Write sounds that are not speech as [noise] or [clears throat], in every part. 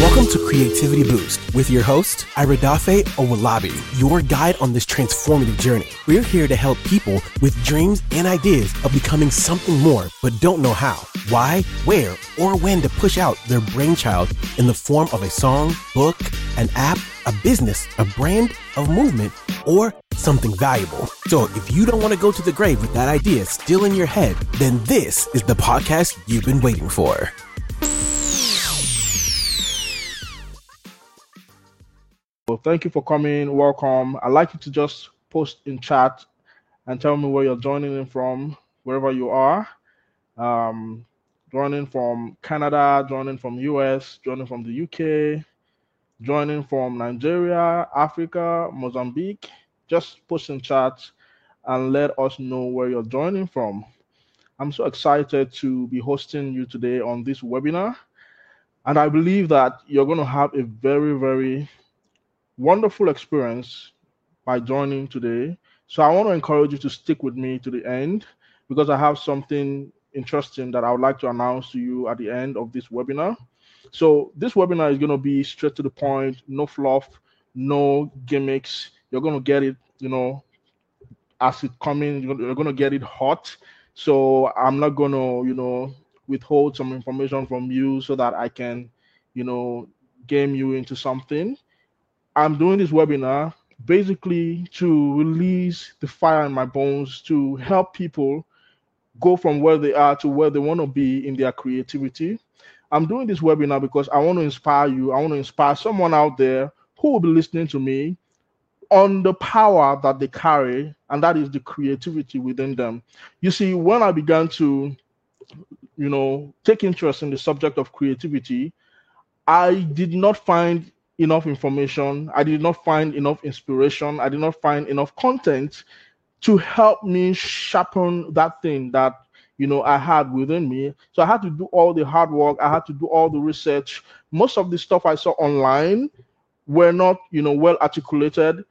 Welcome to Creativity Boost with your host, Iredafe Owolabi, your guide on this transformative journey. We're here to help people with dreams and ideas of becoming something more, but don't know how, why, where, or when to push out their brainchild in the form of a song, book, an app, a business, a brand, of movement, or something valuable. So if you don't want to go to the grave with that idea still in your head, then this is the podcast you've been waiting for. Well, thank you for coming. Welcome. I'd like you to just post in chat and tell me where you're joining in from, wherever you are. Um, joining from Canada, joining from US, joining from the UK, joining from Nigeria, Africa, Mozambique. Just post in chat and let us know where you're joining from. I'm so excited to be hosting you today on this webinar. And I believe that you're going to have a very, very wonderful experience by joining today. So I want to encourage you to stick with me to the end because I have something interesting that I would like to announce to you at the end of this webinar. So this webinar is going to be straight to the point, no fluff, no gimmicks. You're going to get it, you know, as it coming. You're going to get it hot. So I'm not going to, you know, withhold some information from you so that I can, you know, game you into something. I'm doing this webinar basically to release the fire in my bones to help people go from where they are to where they want to be in their creativity. I'm doing this webinar because I want to inspire you. I want to inspire someone out there who will be listening to me on the power that they carry, and that is the creativity within them. You see, when I began to, you know, take interest in the subject of creativity, I did not find enough information. I did not find enough inspiration. I did not find enough content to help me sharpen that thing that you know I had within me. So I had to do all the hard work. I had to do all the research. Most of the stuff I saw online were not, you know, well articulated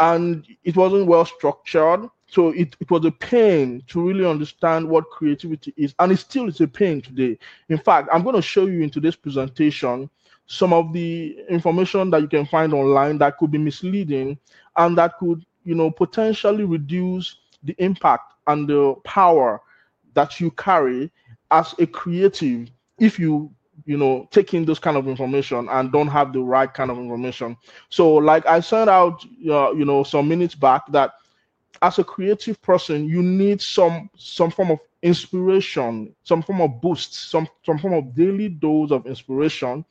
and it wasn't well structured. So it, it was a pain to really understand what creativity is. And it still is a pain today. In fact, I'm going to show you in today's presentation some of the information that you can find online that could be misleading and that could you know potentially reduce the impact and the power that you carry as a creative if you you know taking those kind of information and don't have the right kind of information. So like i sent out uh, you know some minutes back that as a creative person you need some some form of inspiration some form of boost some some form of daily dose of inspiration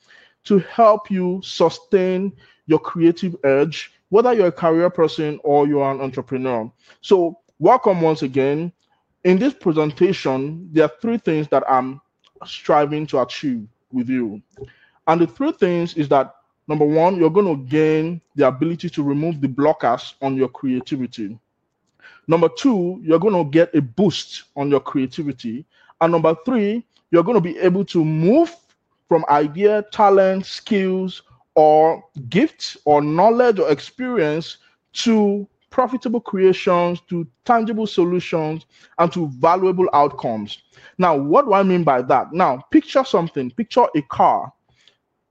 to help you sustain your creative edge, whether you're a career person or you're an entrepreneur. So, welcome once again. In this presentation, there are three things that I'm striving to achieve with you. And the three things is that number one, you're going to gain the ability to remove the blockers on your creativity. Number two, you're going to get a boost on your creativity. And number three, you're going to be able to move from idea, talent, skills, or gifts, or knowledge, or experience to profitable creations, to tangible solutions, and to valuable outcomes. Now, what do I mean by that? Now, picture something, picture a car,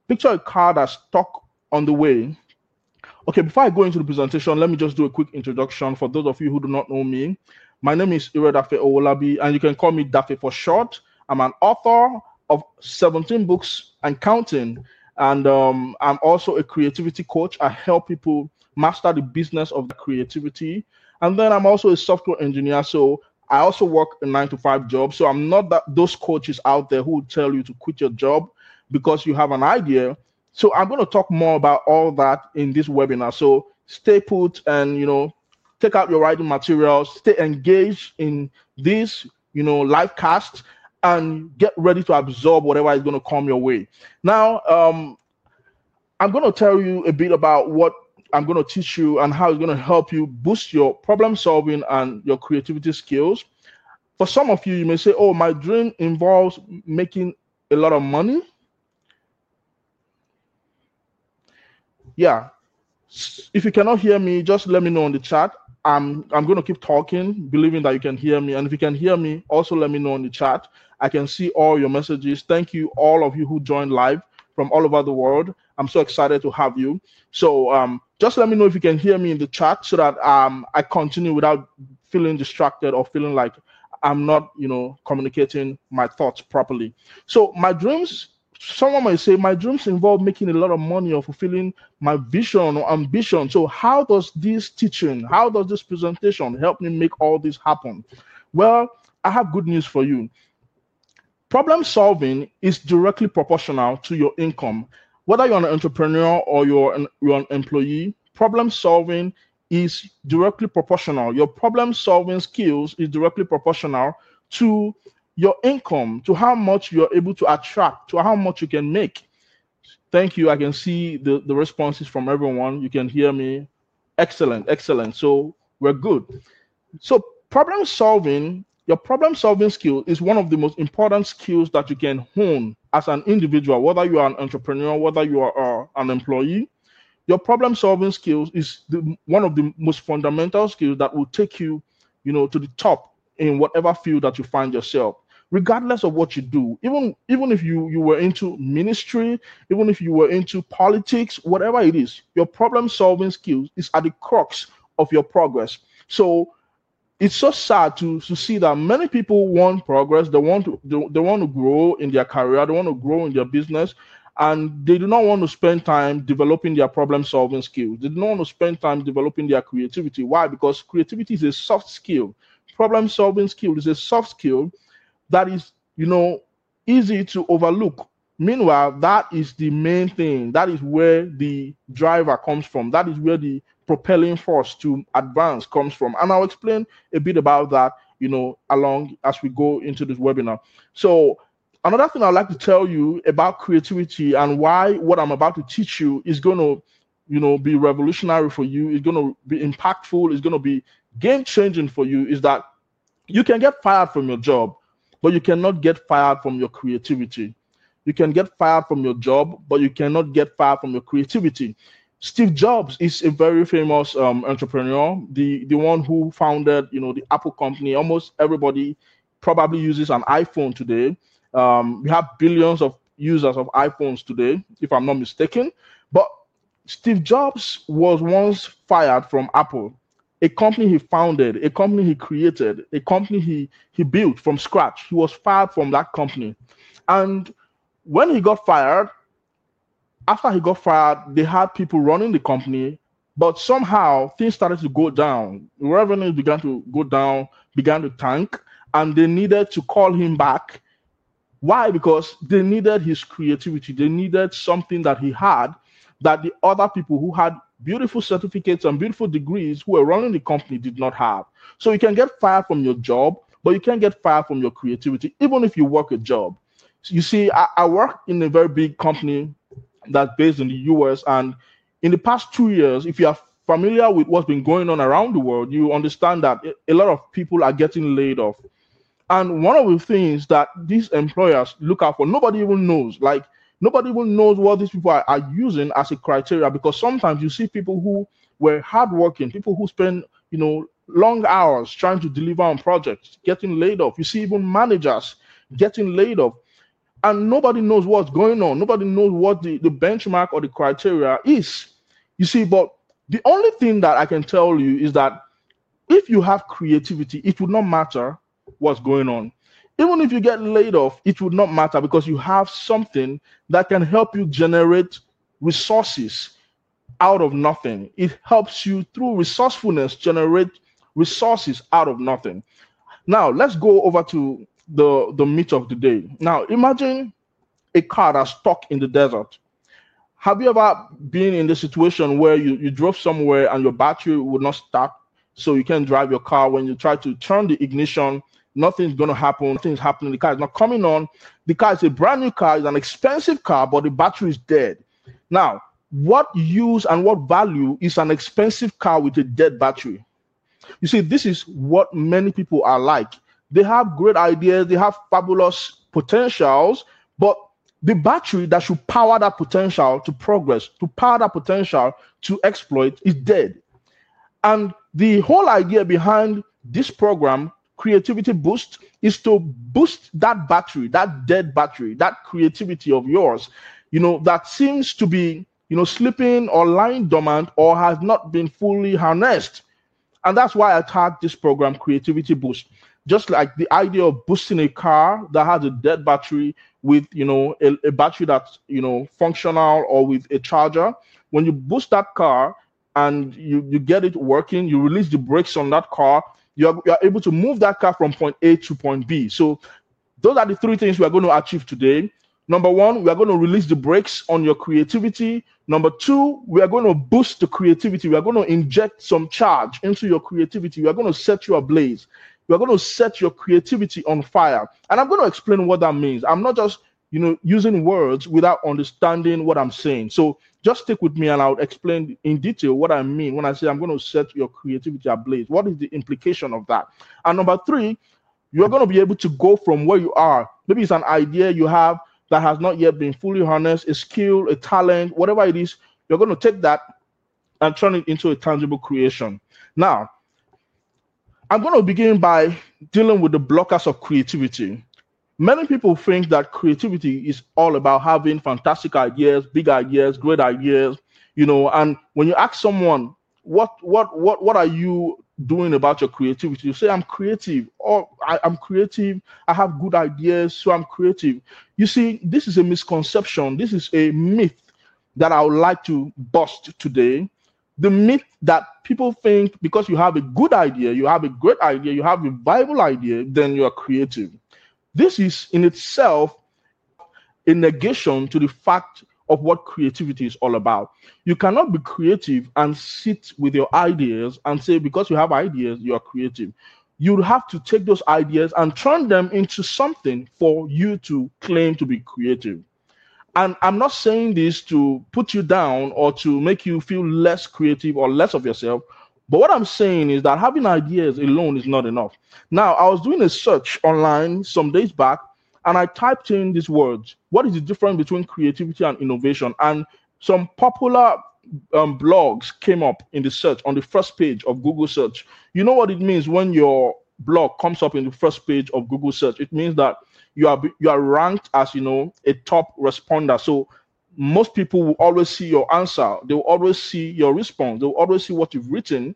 picture a car that's stuck on the way. Okay, before I go into the presentation, let me just do a quick introduction for those of you who do not know me. My name is Ire Dafe Owolabi, and you can call me Dafe for short. I'm an author, of 17 books and counting. And um, I'm also a creativity coach. I help people master the business of the creativity. And then I'm also a software engineer. So I also work a nine to five job. So I'm not that those coaches out there who tell you to quit your job because you have an idea. So I'm going to talk more about all that in this webinar. So stay put and you know take out your writing materials, stay engaged in this you know live cast and get ready to absorb whatever is going to come your way. Now, um, I'm going to tell you a bit about what I'm going to teach you and how it's going to help you boost your problem solving and your creativity skills. For some of you, you may say, Oh, my dream involves making a lot of money. Yeah. If you cannot hear me, just let me know in the chat. I'm I'm going to keep talking, believing that you can hear me. And if you can hear me, also let me know in the chat. I can see all your messages. Thank you, all of you who joined live. from all over the world. I'm so excited to have you. So um, just let me know if you can hear me in the chat so that um, I continue without feeling distracted or feeling like I'm not, you know, communicating my thoughts properly. So my dreams, someone might say, my dreams involve making a lot of money or fulfilling my vision or ambition. So how does this teaching, how does this presentation help me make all this happen? Well, I have good news for you. Problem solving is directly proportional to your income. Whether you're an entrepreneur or you're an, you're an employee, problem solving is directly proportional. Your problem solving skills is directly proportional to your income, to how much you're able to attract, to how much you can make. Thank you. I can see the, the responses from everyone. You can hear me. Excellent, excellent. So we're good. So problem solving, your problem solving skill is one of the most important skills that you can hone as an individual, whether you are an entrepreneur, whether you are uh, an employee, your problem solving skills is the, one of the most fundamental skills that will take you you know to the top in whatever field that you find yourself regardless of what you do even even if you you were into ministry even if you were into politics whatever it is your problem solving skills is at the crux of your progress so it's so sad to, to see that many people want progress they want to they, they want to grow in their career they want to grow in their business and they do not want to spend time developing their problem solving skills. They do not want to spend time developing their creativity. Why? Because creativity is a soft skill. Problem solving skill is a soft skill that is, you know, easy to overlook. Meanwhile, that is the main thing. That is where the driver comes from. That is where the propelling force to advance comes from. And I'll explain a bit about that, you know, along as we go into this webinar. So another thing I'd like to tell you about creativity and why what I'm about to teach you is going to, you know, be revolutionary for you, It's going to be impactful, It's going to be game changing for you is that you can get fired from your job, but you cannot get fired from your creativity. You can get fired from your job, but you cannot get fired from your creativity. Steve Jobs is a very famous um, entrepreneur, the the one who founded, you know, the Apple company. Almost everybody probably uses an iPhone today. Um, we have billions of users of iPhones today, if I'm not mistaken. But Steve Jobs was once fired from Apple, a company he founded, a company he created, a company he, he built from scratch. He was fired from that company. And when he got fired, after he got fired, they had people running the company, but somehow things started to go down. Revenue began to go down, began to tank, and they needed to call him back why? Because they needed his creativity. They needed something that he had that the other people who had beautiful certificates and beautiful degrees who were running the company did not have. So you can get fired from your job, but you can't get fired from your creativity, even if you work a job. So you see, I, I work in a very big company that's based in the US. And in the past two years, if you are familiar with what's been going on around the world, you understand that a lot of people are getting laid off. And one of the things that these employers look out for, nobody even knows. Like nobody even knows what these people are, are using as a criteria because sometimes you see people who were hardworking, people who spend, you know, long hours trying to deliver on projects, getting laid off. You see even managers getting laid off. And nobody knows what's going on. Nobody knows what the, the benchmark or the criteria is. You see, but the only thing that I can tell you is that if you have creativity, it would not matter what's going on. Even if you get laid off, it would not matter because you have something that can help you generate resources out of nothing. It helps you through resourcefulness generate resources out of nothing. Now, let's go over to the, the meat of the day. Now, imagine a car that's stuck in the desert. Have you ever been in the situation where you, you drove somewhere and your battery would not start, so you can drive your car when you try to turn the ignition nothing's going to happen. Nothing's happening. The car is not coming on. The car is a brand new car. It's an expensive car, but the battery is dead. Now, what use and what value is an expensive car with a dead battery? You see, this is what many people are like. They have great ideas, they have fabulous potentials, but the battery that should power that potential to progress, to power that potential to exploit, is dead. And the whole idea behind this program creativity boost is to boost that battery, that dead battery, that creativity of yours, you know, that seems to be, you know, sleeping or lying dormant or has not been fully harnessed. And that's why I tagged this program Creativity Boost. Just like the idea of boosting a car that has a dead battery with, you know, a, a battery that's, you know, functional or with a charger. When you boost that car and you, you get it working, you release the brakes on that car, you're, you're able to move that car from point A to point B. So those are the three things we are going to achieve today. Number one, we are going to release the brakes on your creativity. Number two, we are going to boost the creativity. We are going to inject some charge into your creativity. We are going to set you ablaze. We are going to set your creativity on fire. And I'm going to explain what that means. I'm not just, you know, using words without understanding what I'm saying. So just stick with me and I'll explain in detail what I mean when I say I'm going to set your creativity ablaze. What is the implication of that? And number three, you're going to be able to go from where you are. Maybe it's an idea you have that has not yet been fully harnessed, a skill, a talent, whatever it is. You're going to take that and turn it into a tangible creation. Now, I'm going to begin by dealing with the blockers of creativity. Many people think that creativity is all about having fantastic ideas, big ideas, great ideas, you know, and when you ask someone, what what what what are you doing about your creativity. You say, I'm creative, or I, am creative, I have good ideas, so I'm creative. You see, this is a misconception, this is a myth that I would like to bust today. The myth that people think because you have a good idea, you have a great idea, you have a Bible idea, then you are creative. This is in itself a negation to the fact of what creativity is all about. You cannot be creative and sit with your ideas and say, because you have ideas, you are creative. You have to take those ideas and turn them into something for you to claim to be creative. And I'm not saying this to put you down or to make you feel less creative or less of yourself. But what I'm saying is that having ideas alone is not enough. Now, I was doing a search online some days back and I typed in these words. What is the difference between creativity and innovation? And some popular um, blogs came up in the search on the first page of Google search. You know what it means when your blog comes up in the first page of Google search? It means that you are you are ranked as you know a top responder. So most people will always see your answer. They will always see your response. They will always see what you've written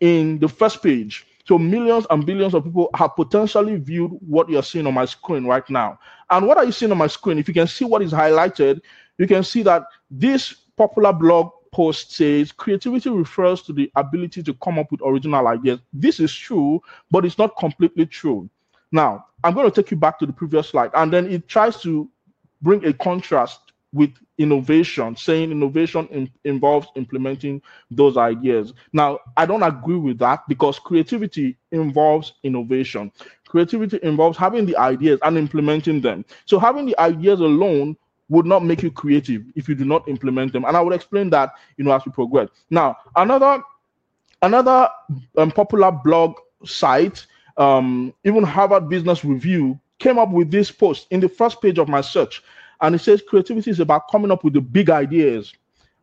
in the first page. So millions and billions of people have potentially viewed what you're seeing on my screen right now. And what are you seeing on my screen? If you can see what is highlighted, you can see that this popular blog post says creativity refers to the ability to come up with original ideas. This is true, but it's not completely true. Now, I'm going to take you back to the previous slide, and then it tries to bring a contrast with innovation, saying innovation in, involves implementing those ideas. Now, I don't agree with that because creativity involves innovation. Creativity involves having the ideas and implementing them. So, having the ideas alone would not make you creative if you do not implement them. And I will explain that, you know, as we progress. Now, another another um, popular blog site, um, even Harvard Business Review, came up with this post in the first page of my search and it says creativity is about coming up with the big ideas,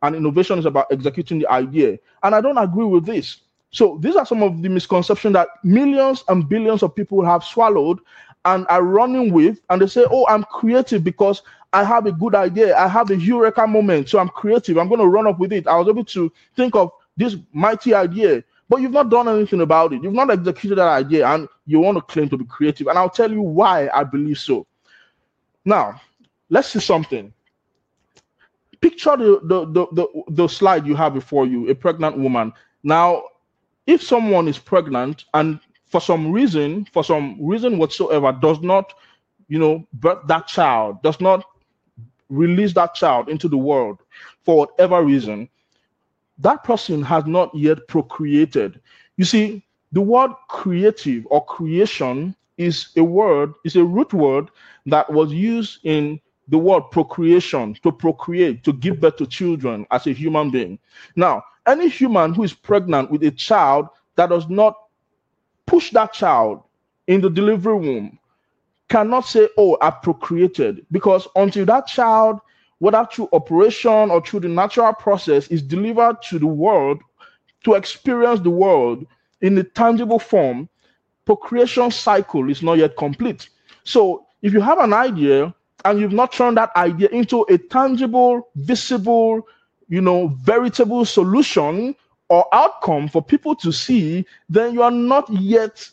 and innovation is about executing the idea. And I don't agree with this. So these are some of the misconceptions that millions and billions of people have swallowed and are running with, and they say, "Oh, I'm creative because I have a good idea. I have a eureka moment, so I'm creative. I'm going to run up with it. I was able to think of this mighty idea." But you've not done anything about it. You've not executed that idea, and you want to claim to be creative. And I'll tell you why I believe so. Now, let's see something. Picture the, the, the, the, the slide you have before you, a pregnant woman. Now, if someone is pregnant and for some reason, for some reason whatsoever, does not, you know, birth that child, does not release that child into the world for whatever reason, that person has not yet procreated. You see, the word creative or creation is a word, is a root word that was used in the word procreation, to procreate, to give birth to children as a human being. Now, any human who is pregnant with a child that does not push that child in the delivery womb cannot say, Oh, I procreated, because until that child, whether through operation or through the natural process, is delivered to the world to experience the world in a tangible form, procreation cycle is not yet complete. So if you have an idea and you've not turned that idea into a tangible, visible, you know, veritable solution or outcome for people to see, then you are not yet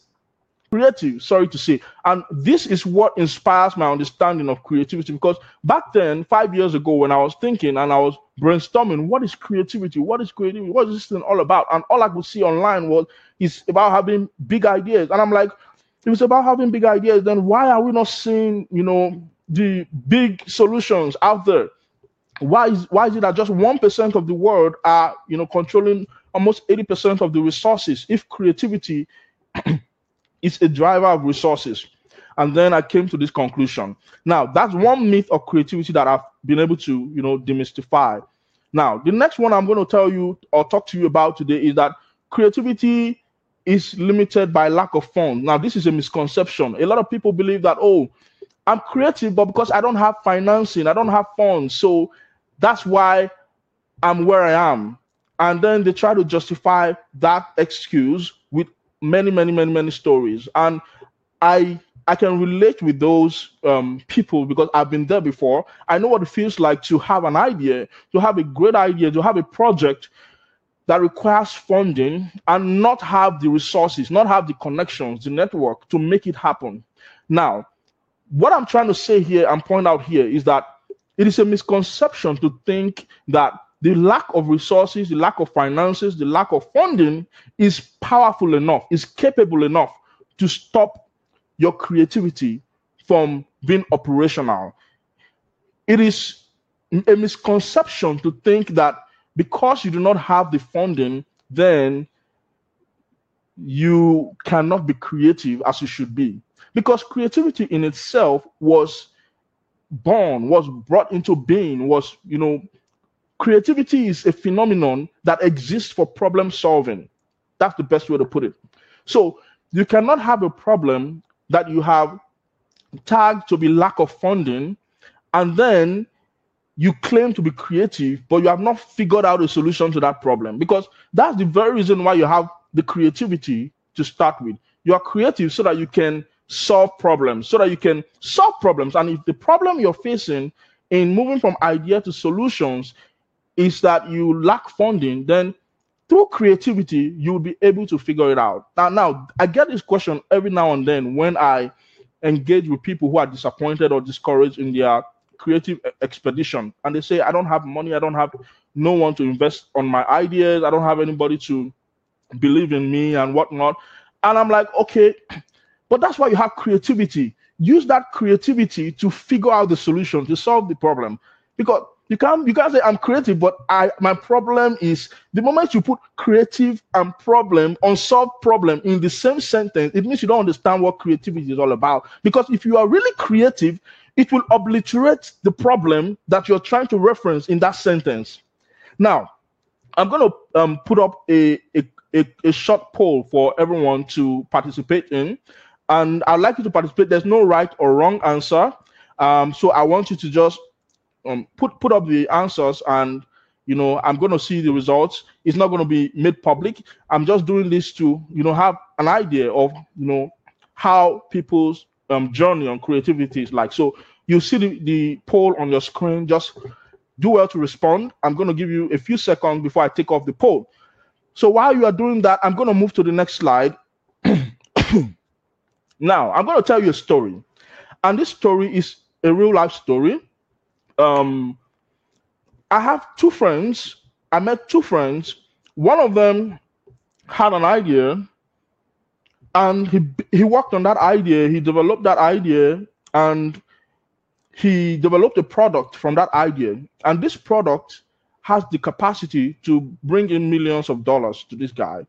creative, sorry to say. And this is what inspires my understanding of creativity because back then, five years ago, when I was thinking and I was brainstorming, what is creativity? What is creativity? What is this thing all about? And all I could see online was it's about having big ideas. And I'm like, if it's about having big ideas, then why are we not seeing, you know, the big solutions out there? Why is why is it that just one percent of the world are, you know, controlling almost 80% of the resources if creativity [clears throat] is a driver of resources. And then I came to this conclusion. Now, that's one myth of creativity that I've been able to, you know, demystify. Now, the next one I'm going to tell you or talk to you about today is that creativity is limited by lack of funds. Now, this is a misconception. A lot of people believe that, oh, I'm creative, but because I don't have financing, I don't have funds. So that's why I'm where I am. And then they try to justify that excuse with many, many, many, many stories. And I I can relate with those um, people because I've been there before. I know what it feels like to have an idea, to have a great idea, to have a project that requires funding and not have the resources, not have the connections, the network to make it happen. Now, what I'm trying to say here and point out here is that it is a misconception to think that the lack of resources, the lack of finances, the lack of funding is powerful enough, is capable enough to stop your creativity from being operational. It is a misconception to think that because you do not have the funding, then you cannot be creative as you should be. Because creativity in itself was born, was brought into being, was, you know, creativity is a phenomenon that exists for problem solving. That's the best way to put it. So you cannot have a problem that you have tagged to be lack of funding, and then you claim to be creative, but you have not figured out a solution to that problem. Because that's the very reason why you have the creativity to start with. You are creative so that you can solve problems, so that you can solve problems. And if the problem you're facing in moving from idea to solutions is that you lack funding, then through creativity, you'll be able to figure it out. Now, now I get this question every now and then when I engage with people who are disappointed or discouraged in their creative expedition. And they say, I don't have money, I don't have no one to invest on my ideas, I don't have anybody to believe in me and whatnot. And I'm like, okay, but that's why you have creativity. Use that creativity to figure out the solution, to solve the problem. Because you can't you can't say I'm creative, but I my problem is the moment you put creative and problem, unsolved problem in the same sentence, it means you don't understand what creativity is all about. Because if you are really creative, it will obliterate the problem that you're trying to reference in that sentence. Now, I'm going to um, put up a, a, a, a short poll for everyone to participate in. And I'd like you to participate. There's no right or wrong answer. Um, so I want you to just um, put put up the answers and you know i'm going to see the results. It's not going to be made public. I'm just doing this to you know have an idea of you know how people's um, journey on creativity is like. So you see the, the poll on your screen. Just do well to respond. I'm going to give you a few seconds before i take off the poll. So while you are doing that i'm going to move to the next slide [clears throat] now i'm going to tell you a story and this story is a real life story um, I have two friends. I met two friends. One of them had an idea, and he he worked on that idea. He developed that idea, and he developed a product from that idea. And this product has the capacity to bring in millions of dollars to this guy.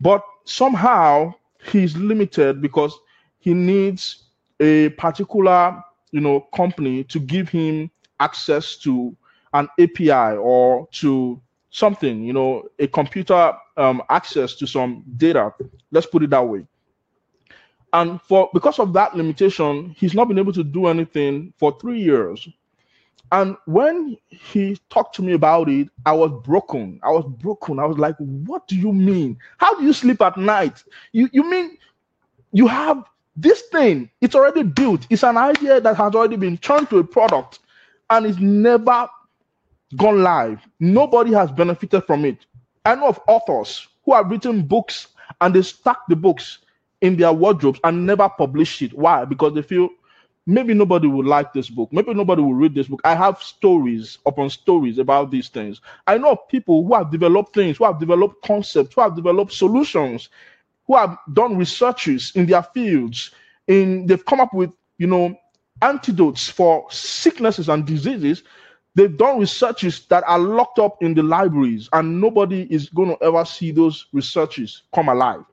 But somehow he's limited because he needs a particular you know company to give him access to an API or to something, you know, a computer um, access to some data. Let's put it that way. And for because of that limitation, he's not been able to do anything for three years. And when he talked to me about it, I was broken. I was broken. I was like, "What do you mean? How do you sleep at night? You you mean you have This thing, it's already built. It's an idea that has already been turned to a product and it's never gone live. Nobody has benefited from it. I know of authors who have written books and they stack the books in their wardrobes and never publish it. Why? Because they feel maybe nobody will like this book. Maybe nobody will read this book. I have stories upon stories about these things. I know people who have developed things, who have developed concepts, who have developed solutions, who have done researches in their fields. In they've come up with you know antidotes for sicknesses and diseases. They've done researches that are locked up in the libraries, and nobody is going to ever see those researches come alive.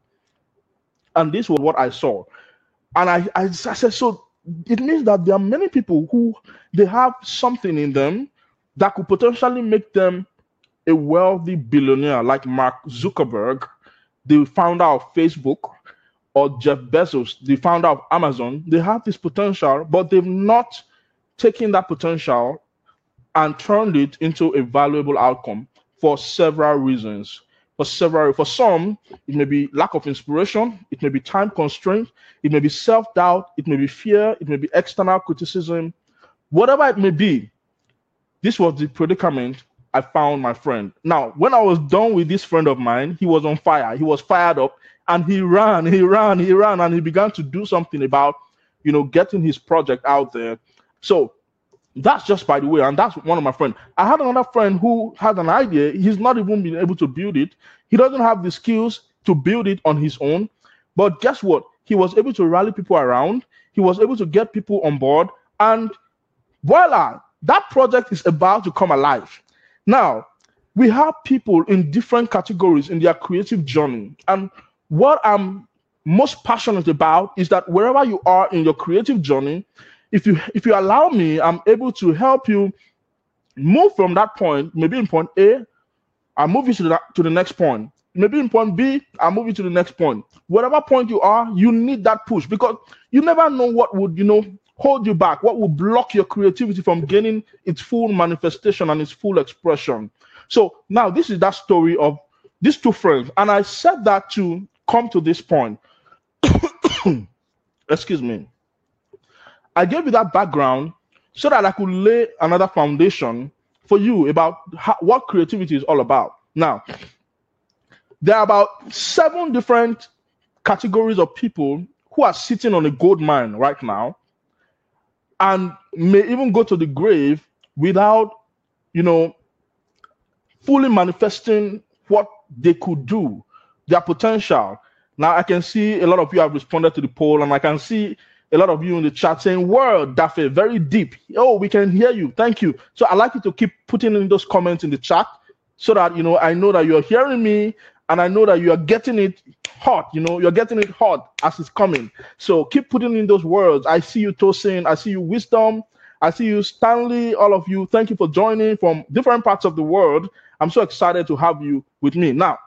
And this was what I saw. And I, I, I said, so it means that there are many people who they have something in them that could potentially make them a wealthy billionaire like Mark Zuckerberg, the founder of Facebook, or Jeff Bezos, the founder of Amazon. They have this potential, but they've not taken that potential and turned it into a valuable outcome for several reasons for several for some it may be lack of inspiration it may be time constraint it may be self-doubt it may be fear it may be external criticism. Whatever it may be this was the predicament i found my friend. Now when i was done with this friend of mine he was on fire. He was fired up and he ran he ran he ran and he began to do something about you know getting his project out there. So that's just by the way, and that's one of my friends. I had another friend who had an idea. He's not even been able to build it. He doesn't have the skills to build it on his own. But guess what? He was able to rally people around. He was able to get people on board, and voila, that project is about to come alive. Now, we have people in different categories in their creative journey, and what I'm most passionate about is that wherever you are in your creative journey, if you if you allow me, I'm able to help you move from that point, maybe in point A, I move you to the, to the next point. Maybe in point B, I move you to the next point. Whatever point you are, you need that push because you never know what would you know hold you back, what will block your creativity from gaining its full manifestation and its full expression. So now this is that story of these two friends, and I said that to come to this point. [coughs] Excuse me. I gave you that background so that I could lay another foundation for you about how, what creativity is all about. Now, there are about seven different categories of people who are sitting on a gold mine right now and may even go to the grave without, you know, fully manifesting what they could do, their potential. Now, I can see a lot of you have responded to the poll, and I can see a lot of you in the chat saying, Word, Dafe, very deep. Oh, we can hear you. Thank you. So I'd like you to keep putting in those comments in the chat so that you know I know that you're hearing me and I know that you are getting it hot. You know, you're getting it hot as it's coming. So keep putting in those words. I see you Tosin, I see you wisdom, I see you Stanley, all of you. Thank you for joining from different parts of the world. I'm so excited to have you with me. Now,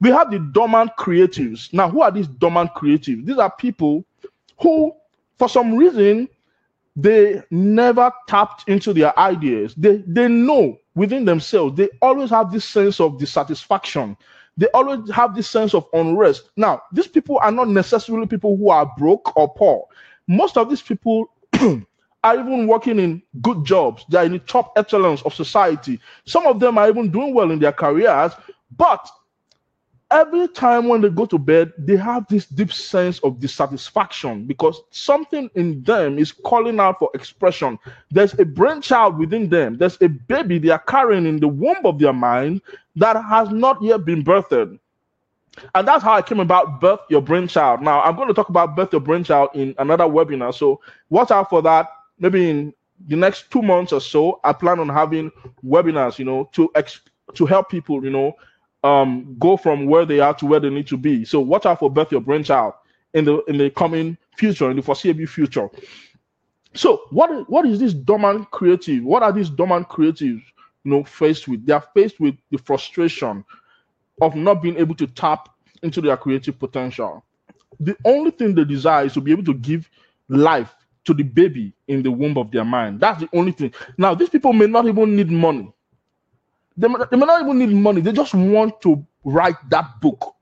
we have the dormant creatives. Now, who are these dormant creatives? These are people who, for some reason, they never tapped into their ideas. They, they know within themselves, they always have this sense of dissatisfaction. They always have this sense of unrest. Now, these people are not necessarily people who are broke or poor. Most of these people [clears throat] are even working in good jobs. They are in the top echelons of society. Some of them are even doing well in their careers, but every time when they go to bed, they have this deep sense of dissatisfaction because something in them is calling out for expression. There's a brainchild within them, there's a baby they are carrying in the womb of their mind that has not yet been birthed. And that's how I came about birth your brainchild. Now, I'm going to talk about birth your brainchild in another webinar. So, watch out for that. Maybe in the next two months or so, I plan on having webinars, you know, to ex- to help people, you know, um, go from where they are to where they need to be. So watch out for birth your brainchild in the in the coming future, in the foreseeable future. So what what is this dormant creative? What are these dormant creatives, you know, faced with? They are faced with the frustration of not being able to tap into their creative potential. The only thing they desire is to be able to give life to the baby in the womb of their mind. That's the only thing. Now, these people may not even need money. They they may not even need money. They just want to write that book.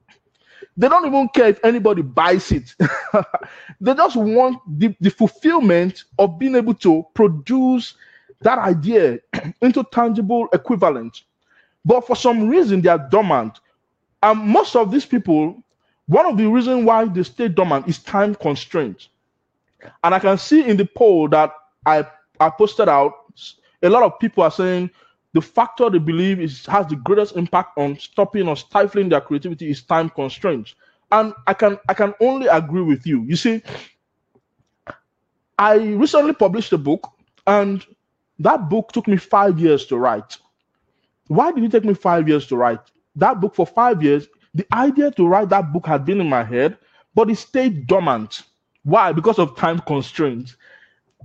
they don't even care if anybody buys it. [laughs] they just want the, the fulfillment of being able to produce that idea [clears throat] into tangible equivalent. But for some reason, they are dormant. And most of these people, one of the reasons why they stay dormant is time constraint. And I can see in the poll that I, I posted out, a lot of people are saying the factor they believe is has the greatest impact on stopping or stifling their creativity is time constraints. And I can I can only agree with you. You see, I recently published a book, and that book took me five years to write. Why did it take me five years to write? That book for five years, the idea to write that book had been in my head, but it stayed dormant. Why? Because of time constraints.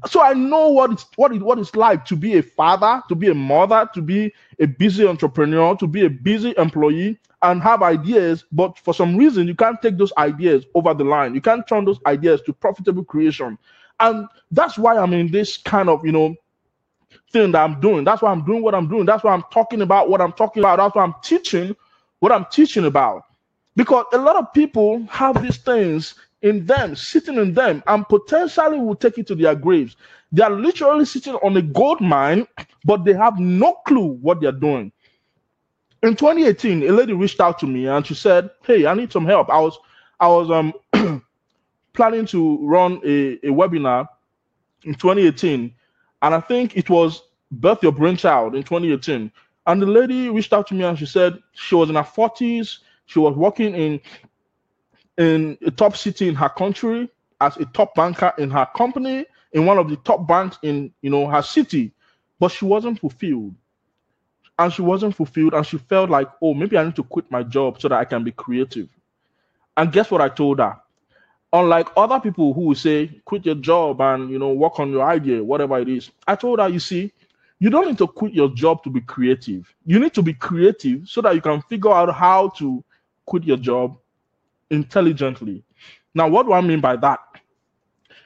So I know what it's what it what it's like to be a father, to be a mother, to be a busy entrepreneur, to be a busy employee, and have ideas, but for some reason you can't take those ideas over the line. You can't turn those ideas to profitable creation. And that's why I'm in this kind of, you know, thing that I'm doing. That's why I'm doing what I'm doing. That's why I'm talking about what I'm talking about. That's why I'm teaching what I'm teaching about. Because a lot of people have these things in them, sitting in them, and potentially will take it to their graves. They are literally sitting on a gold mine, but they have no clue what they're doing. In 2018, a lady reached out to me and she said, Hey, I need some help. I was I was um [clears throat] planning to run a, a webinar in 2018 and I think it was Birth Your Brainchild in 2018. And the lady reached out to me and she said she was in her 40s. She was working in in a top city in her country as a top banker in her company in one of the top banks in you know her city, but she wasn't fulfilled. And she wasn't fulfilled, and she felt like, oh, maybe I need to quit my job so that I can be creative. And guess what I told her? unlike other people who say quit your job and you know work on your idea whatever it is i told her you see you don't need to quit your job to be creative you need to be creative so that you can figure out how to quit your job intelligently. Now what do i mean by that?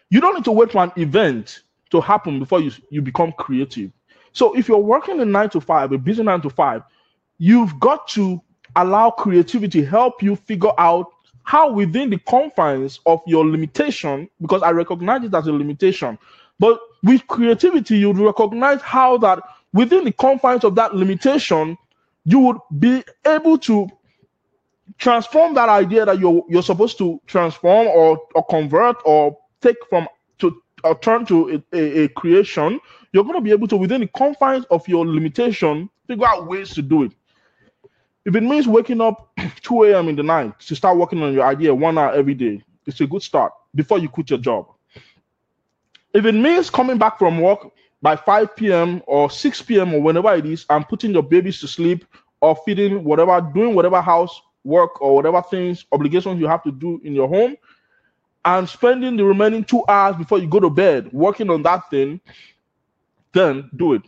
You don't need to wait for an event to happen before you, you become creative. So if you're working in nine to five a busy nine to five you've got to allow creativity to help you figure out how within the confines of your limitation, because I recognize it as a limitation, but with creativity, you would recognize how that within the confines of that limitation, you would be able to transform that idea that you're you're supposed to transform or, or convert or take from to or turn to a, a, a creation. You're going to be able to within the confines of your limitation figure out ways to do it. If it means waking up [clears throat] 2 a.m. in the night to start working on your idea one hour every day, it's a good start before you quit your job. If it means coming back from work by 5 p.m. or 6 p.m. or whenever it is and putting your babies to sleep or feeding whatever, doing whatever house work or whatever things, obligations you have to do in your home, and spending the remaining two hours before you go to bed working on that thing, then do it.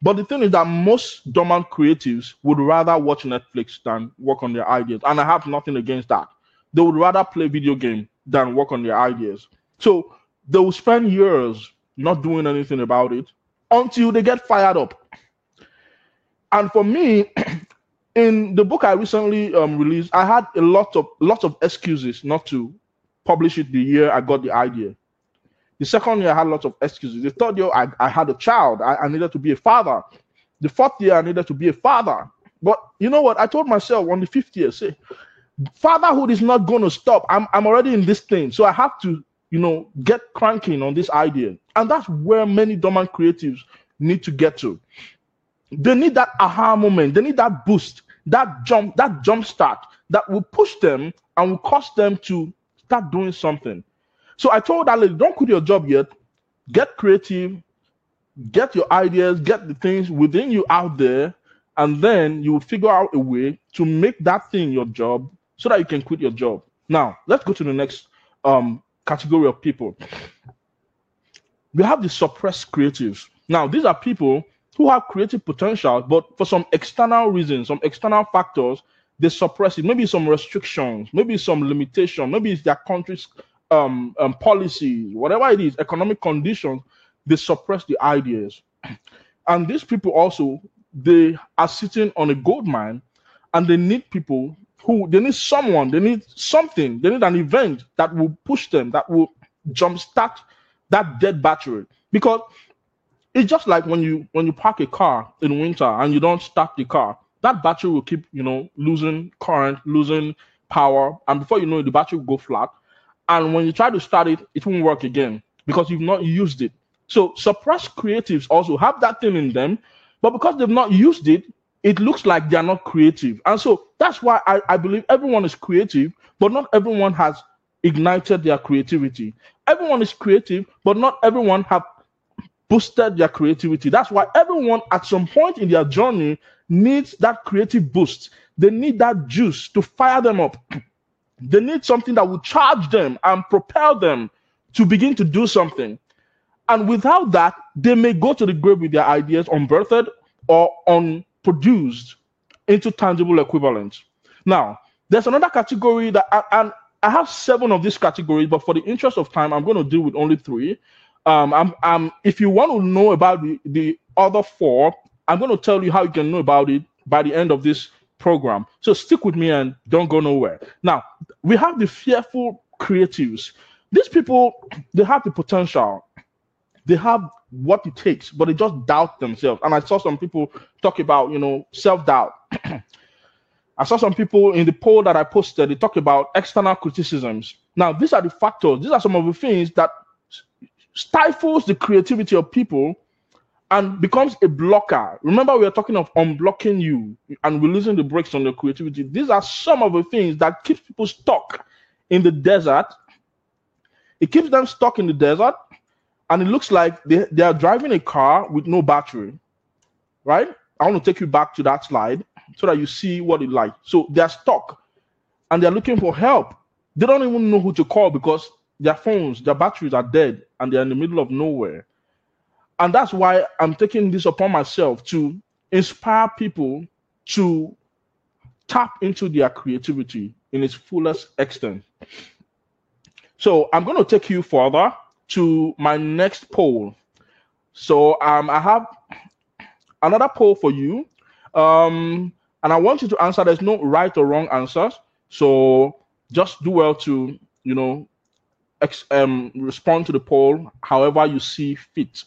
But the thing is that most dormant creatives would rather watch Netflix than work on their ideas. And I have nothing against that. They would rather play video game than work on their ideas. So they will spend years not doing anything about it until they get fired up. And for me, [clears throat] in the book I recently um, released, I had a lot of lots of excuses not to publish it the year I got the idea. The second year, I had lots of excuses. The third year, I, I had a child. I, I needed to be a father. The fourth year, I needed to be a father. But you know what? I told myself on the fifth year, say, fatherhood is not going to stop. I'm, I'm already in this thing. So I have to, you know, get cranking on this idea. And that's where many dormant creatives need to get to. They need that aha moment. They need that boost, that jump, that jump start that will push them and will cause them to start doing something. So I told that lady, don't quit your job yet. Get creative, get your ideas, get the things within you out there, and then you will figure out a way to make that thing your job so that you can quit your job. Now, let's go to the next um, category of people. We have the suppressed creatives. Now, these are people who have creative potential, but for some external reasons, some external factors, they suppress it. Maybe some restrictions, maybe some limitation, maybe it's their country's um, um, policies, whatever it is, economic conditions, they suppress the ideas. [clears throat] And these people also, they are sitting on a gold mine and they need people who they need someone, they need something, they need an event that will push them, that will jumpstart that dead battery. Because it's just like when you when you park a car in winter and you don't start the car, that battery will keep you know losing current, losing power, and before you know it, the battery will go flat. And when you try to start it, it won't work again because you've not used it. So suppressed creatives also have that thing in them, but because they've not used it, it looks like they're not creative. And so that's why I, I believe everyone is creative, but not everyone has ignited their creativity. Everyone is creative, but not everyone have boosted their creativity. That's why everyone at some point in their journey needs that creative boost. They need that juice to fire them up. They need something that will charge them and propel them to begin to do something. And without that, they may go to the grave with their ideas unbirthed or unproduced into tangible equivalents. Now, there's another category that, and I have seven of these categories, but for the interest of time, I'm going to deal with only three. Um, I'm, I'm, if you want to know about the, the other four, I'm going to tell you how you can know about it by the end of this program. So stick with me and don't go nowhere. Now, we have the fearful creatives. These people, they have the potential, they have what it takes, but they just doubt themselves. And I saw some people talk about, you know, self doubt. [clears throat] I saw some people in the poll that I posted, they talk about external criticisms. Now, these are the factors, these are some of the things that stifles the creativity of people and becomes a blocker. Remember, we are talking of unblocking you and releasing the brakes on your creativity. These are some of the things that keep people stuck in the desert. It keeps them stuck in the desert, and it looks like they, they are driving a car with no battery. Right? I want to take you back to that slide so that you see what it like. So they're stuck and they're looking for help. They don't even know who to call because their phones, their batteries are dead and they're in the middle of nowhere. And that's why I'm taking this upon myself to inspire people to tap into their creativity in its fullest extent. So I'm going to take you further to my next poll. So um, I have another poll for you. Um, and I want you to answer. There's no right or wrong answers. So just do well to, you know, ex- um, respond to the poll however you see fit.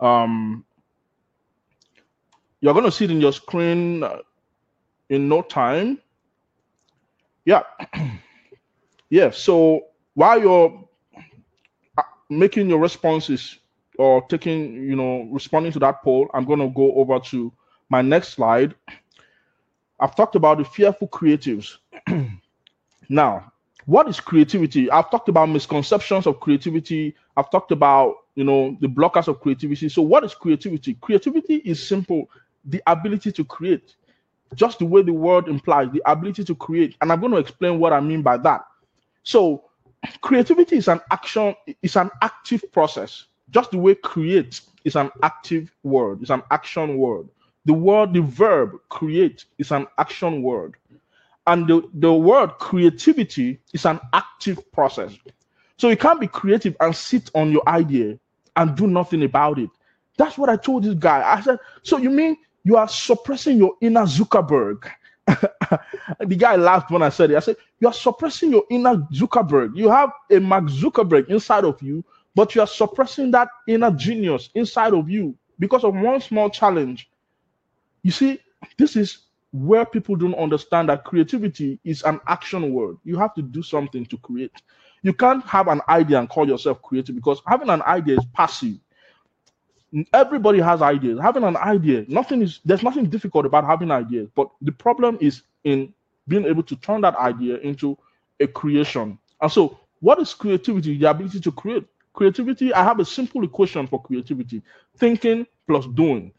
Um, you're going to see it in your screen uh, in no time. Yeah. [clears throat] yeah. So while you're uh, making your responses or taking, you know, responding to that poll, I'm going to go over to my next slide. I've talked about the fearful creatives. [clears throat] now, what is creativity? I've talked about misconceptions of creativity. I've talked about, you know, the blockers of creativity. So, what is creativity? Creativity is simple the ability to create, just the way the word implies, the ability to create. And I'm going to explain what I mean by that. So, creativity is an action, it's an active process, just the way create is an active word, it's an action word. The word, the verb create is an action word. And the, the word creativity is an active process. So you can't be creative and sit on your idea and do nothing about it. That's what I told this guy. I said, So you mean you are suppressing your inner Zuckerberg? [laughs] the guy laughed when I said it. I said, You are suppressing your inner Zuckerberg. You have a Mark Zuckerberg inside of you, but you are suppressing that inner genius inside of you because of one small challenge you see, this is where people don't understand that creativity is an action word. You have to do something to create. You can't have an idea and call yourself creative because having an idea is passive. Everybody has ideas. Having an idea, nothing is there's nothing difficult about having ideas, but the problem is in being able to turn that idea into a creation. And so, what is creativity? The ability to create. Creativity, I have a simple equation for creativity thinking plus doing.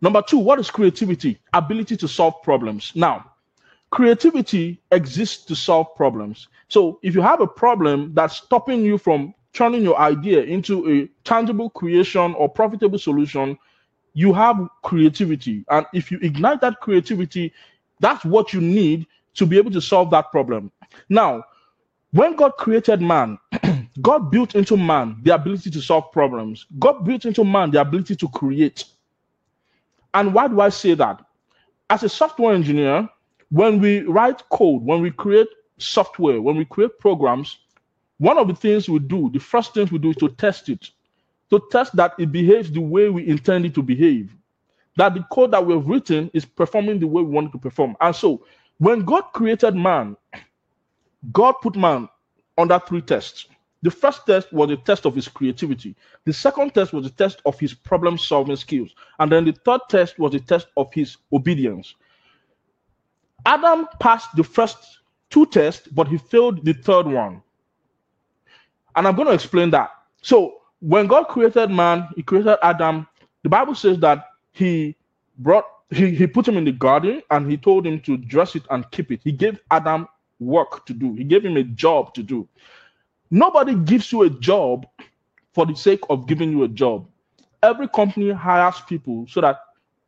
Number two, what is creativity? Ability to solve problems. Now, creativity exists to solve problems. So if you have a problem that's stopping you from turning your idea into a tangible creation or profitable solution, you have creativity. And if you ignite that creativity, that's what you need to be able to solve that problem. Now, when God created man, [clears throat] God built into man the ability to solve problems. God built into man the ability to create. And why do I say that? As a software engineer, when we write code, when we create software, when we create programs, one of the things we do, the first things we do is to test it, to test that it behaves the way we intend it to behave, that the code that we've written is performing the way we want it to perform. And so, when God created man, God put man under three tests. The first test was a test of his creativity. The second test was a test of his problem solving skills. And then the third test was a test of his obedience. Adam passed the first two tests, but he failed the third one. And I'm going to explain that. So, when God created man, he created Adam. The Bible says that he brought he, he put him in the garden and he told him to dress it and keep it. He gave Adam work to do. He gave him a job to do. Nobody gives you a job for the sake of giving you a job. Every company hires people so that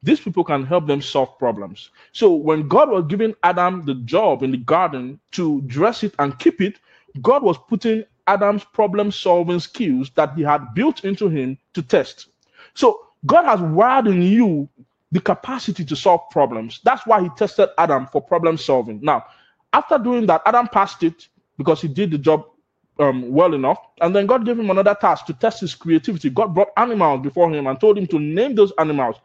these people can help them solve problems. So when God was giving Adam the job in the garden to dress it and keep it, God was putting Adam's problem solving skills that he had built into him to test. So God has wired in you the capacity to solve problems. That's why he tested Adam for problem solving. Now, after doing that, Adam passed it because he did the job um, well enough. And then God gave him another task to test his creativity. God brought animals before him and told him to name those animals.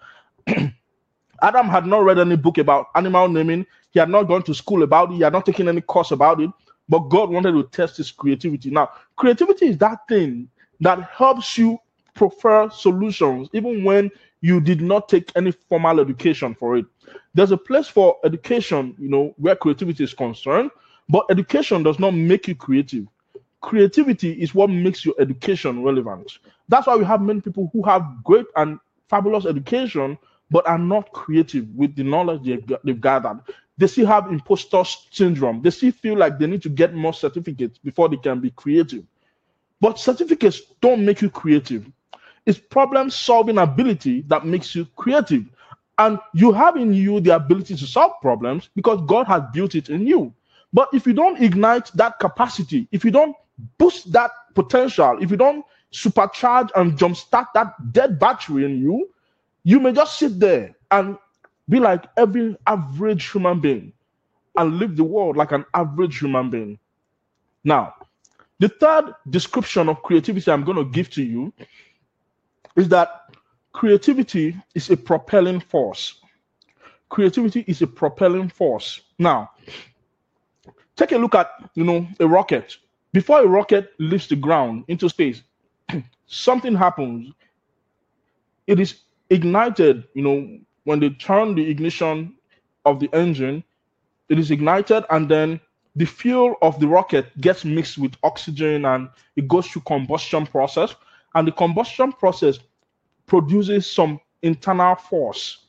[clears throat] Adam had not read any book about animal naming. He had not gone to school about it. He had not taken any course about it. But God wanted to test his creativity. Now, creativity is that thing that helps you prefer solutions, even when you did not take any formal education for it. There's a place for education, you know, where creativity is concerned, but education does not make you creative creativity is what makes your education relevant. That's why we have many people who have great and fabulous education, but are not creative with the knowledge they've, they've gathered. They still have imposter syndrome. They still feel like they need to get more certificates before they can be creative. But certificates don't make you creative. It's problem solving ability that makes you creative. And you have in you the ability to solve problems because God has built it in you. But if you don't ignite that capacity, if you don't boost that potential, if you don't supercharge and jumpstart that dead battery in you, you may just sit there and be like every average human being and live the world like an average human being. Now, the third description of creativity I'm going to give to you is that creativity is a propelling force. Creativity is a propelling force. Now, take a look at you know a rocket before a rocket leaves the ground into space, [clears throat] something happens. It is ignited, you know, when they turn the ignition of the engine, it is ignited and then the fuel of the rocket gets mixed with oxygen and it goes through combustion process and the combustion process produces some internal force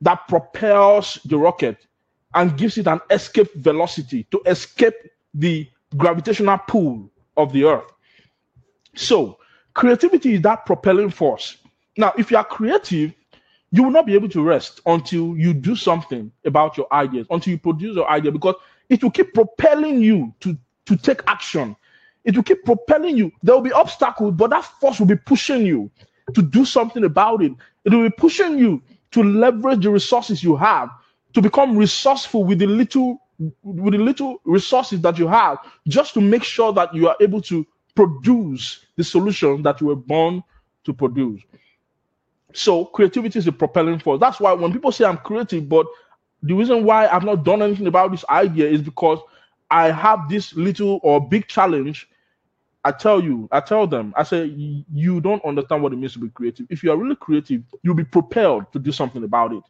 that propels the rocket and gives it an escape velocity to escape the gravitational pull of the earth. So, creativity is that propelling force. Now, if you are creative, you will not be able to rest until you do something about your ideas, until you produce your idea, because it will keep propelling you to, to take action. It will keep propelling you. There will be obstacles, but that force will be pushing you to do something about it. It will be pushing you to leverage the resources you have, to become resourceful with the little with the little resources that you have just to make sure that you are able to produce the solution that you were born to produce. So creativity is a propelling force. That's why when people say I'm creative, but the reason why I've not done anything about this idea is because I have this little or big challenge. I tell you, I tell them, I say, you don't understand what it means to be creative. If you are really creative, you'll be propelled to do something about it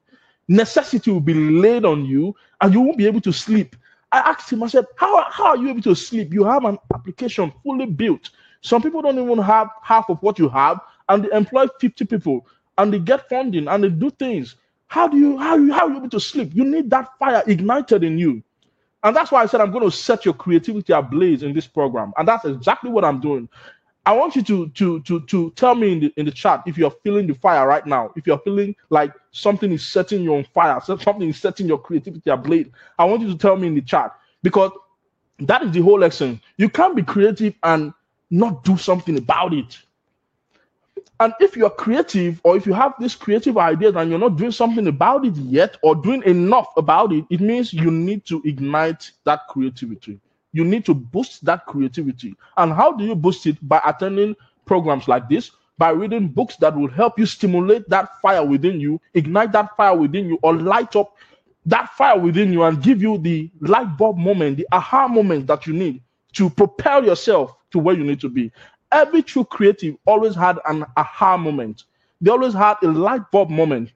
necessity will be laid on you and you won't be able to sleep. I asked him, I said, how, how are you able to sleep? You have an application fully built. Some people don't even have half of what you have, and they employ 50 people and they get funding and they do things. How do you how, you, how are you able to sleep? You need that fire ignited in you. And that's why I said I'm going to set your creativity ablaze in this program. And that's exactly what I'm doing. I want you to to to to tell me in the in the chat if you're feeling the fire right now. If you're feeling like something is setting you on fire, something is setting your creativity ablaze. I want you to tell me in the chat because that is the whole lesson. You can't be creative and not do something about it. And if you're creative or if you have this creative idea and you're not doing something about it yet or doing enough about it, it means you need to ignite that creativity. You need to boost that creativity. And how do you boost it? By attending programs like this, by reading books that will help you stimulate that fire within you, ignite that fire within you, or light up that fire within you and give you the light bulb moment, the aha moment that you need to propel yourself to where you need to be. Every true creative always had an aha moment. They always had a light bulb moment.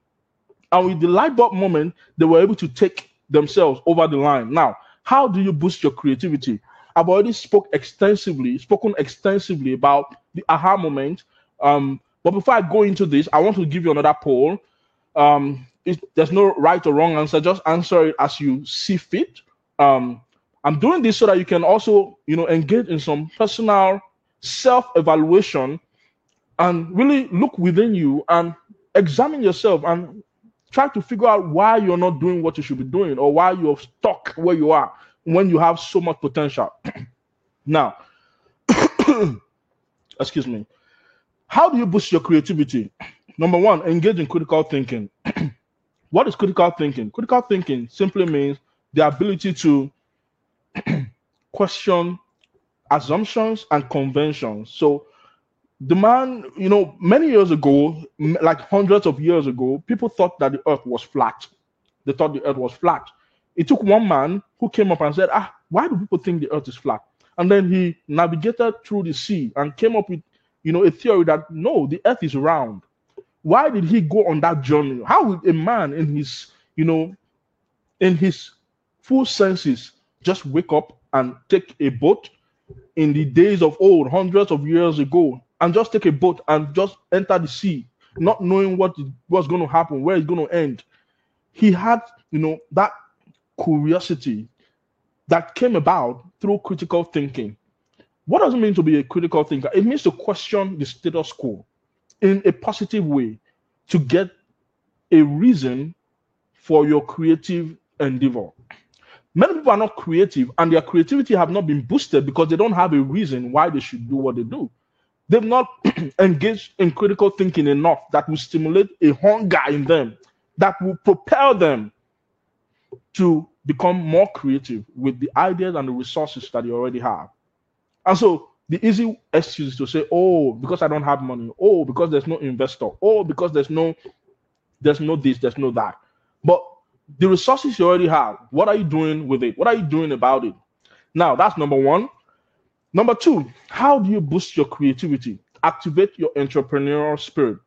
And with the light bulb moment, they were able to take themselves over the line. Now, how do you boost your creativity? I've already spoke extensively, spoken extensively about the aha moment. Um, but before I go into this, I want to give you another poll. Um, there's no right or wrong answer. Just answer it as you see fit. Um, I'm doing this so that you can also, you know, engage in some personal self-evaluation and really look within you and examine yourself and try to figure out why you're not doing what you should be doing or why you're stuck where you are when you have so much potential. [clears throat] now, [coughs] excuse me. How do you boost your creativity? Number one, engage in critical thinking. [clears throat] what is critical thinking? Critical thinking simply means the ability to [clears throat] question assumptions and conventions. So the man, you know, many years ago, like hundreds of years ago, people thought that the earth was flat. They thought the earth was flat. It took one man who came up and said, Ah, why do people think the earth is flat? And then he navigated through the sea and came up with, you know, a theory that no, the earth is round. Why did he go on that journey? How would a man in his, you know, in his full senses just wake up and take a boat in the days of old, hundreds of years ago, and just take a boat and just enter the sea, not knowing what was going to happen, where it's going to end. He had, you know, that curiosity that came about through critical thinking. What does it mean to be a critical thinker? It means to question the status quo in a positive way to get a reason for your creative endeavor. Many people are not creative, and their creativity have not been boosted because they don't have a reason why they should do what they do. They've not [clears throat] engaged in critical thinking enough that will stimulate a hunger in them that will propel them to become more creative with the ideas and the resources that you already have. And so the easy excuse is to say, oh, because I don't have money, oh, because there's no investor, oh, because there's no there's no this, there's no that. But the resources you already have, what are you doing with it? What are you doing about it? Now, that's number one. Number two, how do you boost your creativity? Activate your entrepreneurial spirit.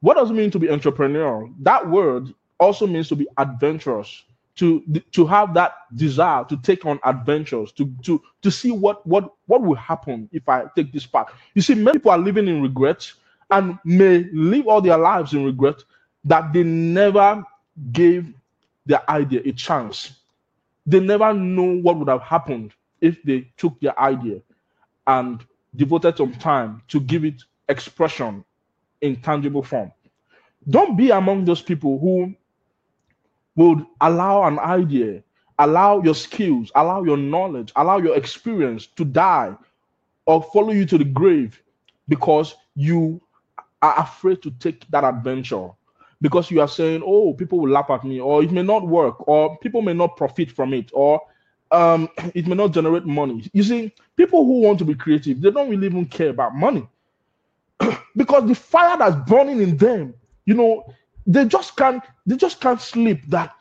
What does it mean to be entrepreneurial? That word also means to be adventurous, to to have that desire to take on adventures, to to to see what what what will happen if I take this path. You see, many people are living in regret and may live all their lives in regret that they never gave their idea a chance. They never know what would have happened if they took their idea and devoted some time to give it expression in tangible form. Don't be among those people who would allow an idea, allow your skills, allow your knowledge, allow your experience to die or follow you to the grave because you are afraid to take that adventure because you are saying, oh, people will laugh at me, or it may not work, or people may not profit from it, or um, [clears throat] it may not generate money. You see, people who want to be creative, they don't really even care about money [clears throat] because the fire that's burning in them, you know, they just can't, they just can't sleep. That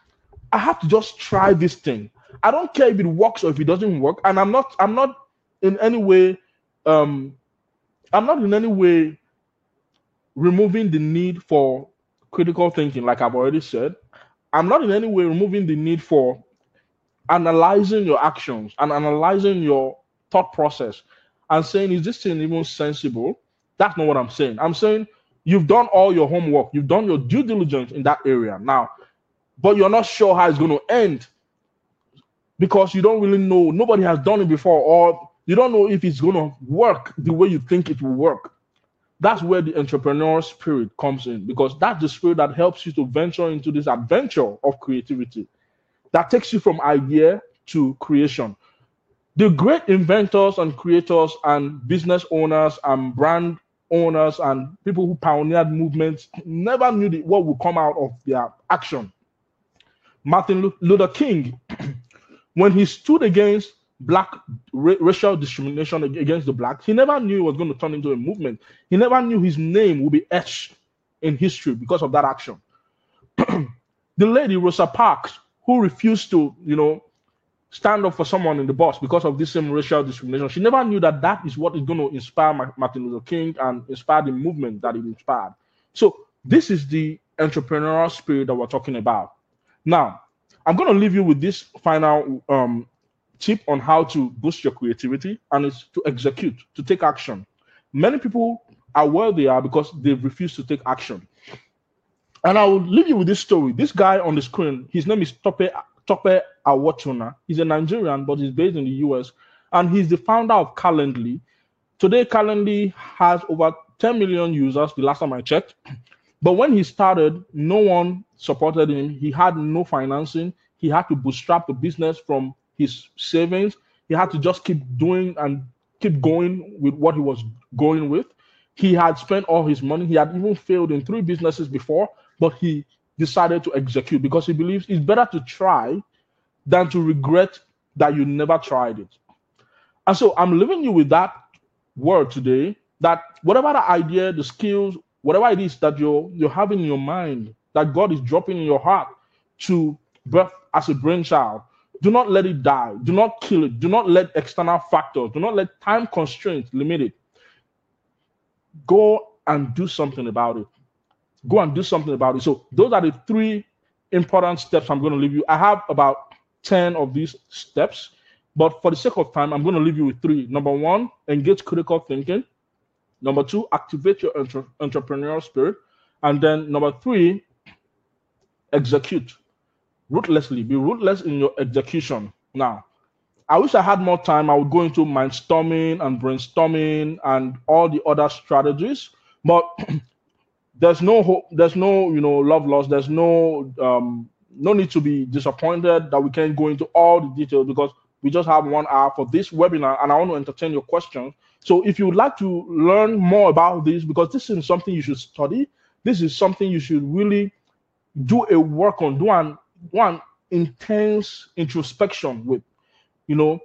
I have to just try this thing. I don't care if it works or if it doesn't work, and I'm not, I'm not in any way, um, I'm not in any way removing the need for critical thinking, like I've already said, I'm not in any way removing the need for analyzing your actions and analyzing your thought process and saying, is this thing even sensible? That's not what I'm saying. I'm saying you've done all your homework, you've done your due diligence in that area now, but you're not sure how it's going to end because you don't really know. Nobody has done it before, or you don't know if it's going to work the way you think it will work that's where the entrepreneurial spirit comes in because that's the spirit that helps you to venture into this adventure of creativity that takes you from idea to creation. The great inventors and creators and business owners and brand owners and people who pioneered movements never knew the, what would come out of their action. Martin Luther King, [clears throat] when he stood against black racial discrimination against the black, he never knew it was going to turn into a movement. He never knew his name would be etched in history because of that action. [clears throat] the lady Rosa Parks, who refused to, you know, stand up for someone in the bus because of this same racial discrimination. She never knew that that is what is going to inspire Martin Luther King and inspire the movement that it inspired. So this is the entrepreneurial spirit that we're talking about. Now, I'm going to leave you with this final um, tip on how to boost your creativity, and it's to execute, to take action. Many people are where they are because they've refused to take action. And I will leave you with this story. This guy on the screen, his name is Tope Tope Awotona. He's a Nigerian, but he's based in the US, and he's the founder of Calendly. Today, Calendly has over 10 million users. The last time I checked, [clears throat] but when he started, no one supported him. He had no financing. He had to bootstrap the business from his savings. He had to just keep doing and keep going with what he was going with. He had spent all his money. He had even failed in three businesses before, but he decided to execute because he believes it's better to try than to regret that you never tried it. And so I'm leaving you with that word today that whatever the idea, the skills, whatever it is that you're you're having in your mind, that God is dropping in your heart to birth as a brainchild, do not let it die. Do not kill it. Do not let external factors, do not let time constraints limit it. Go and do something about it. Go and do something about it. So, those are the three important steps I'm going to leave you. I have about 10 of these steps, but for the sake of time, I'm going to leave you with three. Number one, engage critical thinking. Number two, activate your entre- entrepreneurial spirit. And then number three, execute ruthlessly. Be ruthless in your execution. Now, I wish I had more time. I would go into mindstorming and brainstorming and all the other strategies, but [clears throat] there's no hope. There's no, you know, love loss. There's no, um, no need to be disappointed that we can't go into all the details because we just have one hour for this webinar, and I want to entertain your questions. So, if you would like to learn more about this, because this is something you should study, this is something you should really do a work on, do an one intense introspection with, you know,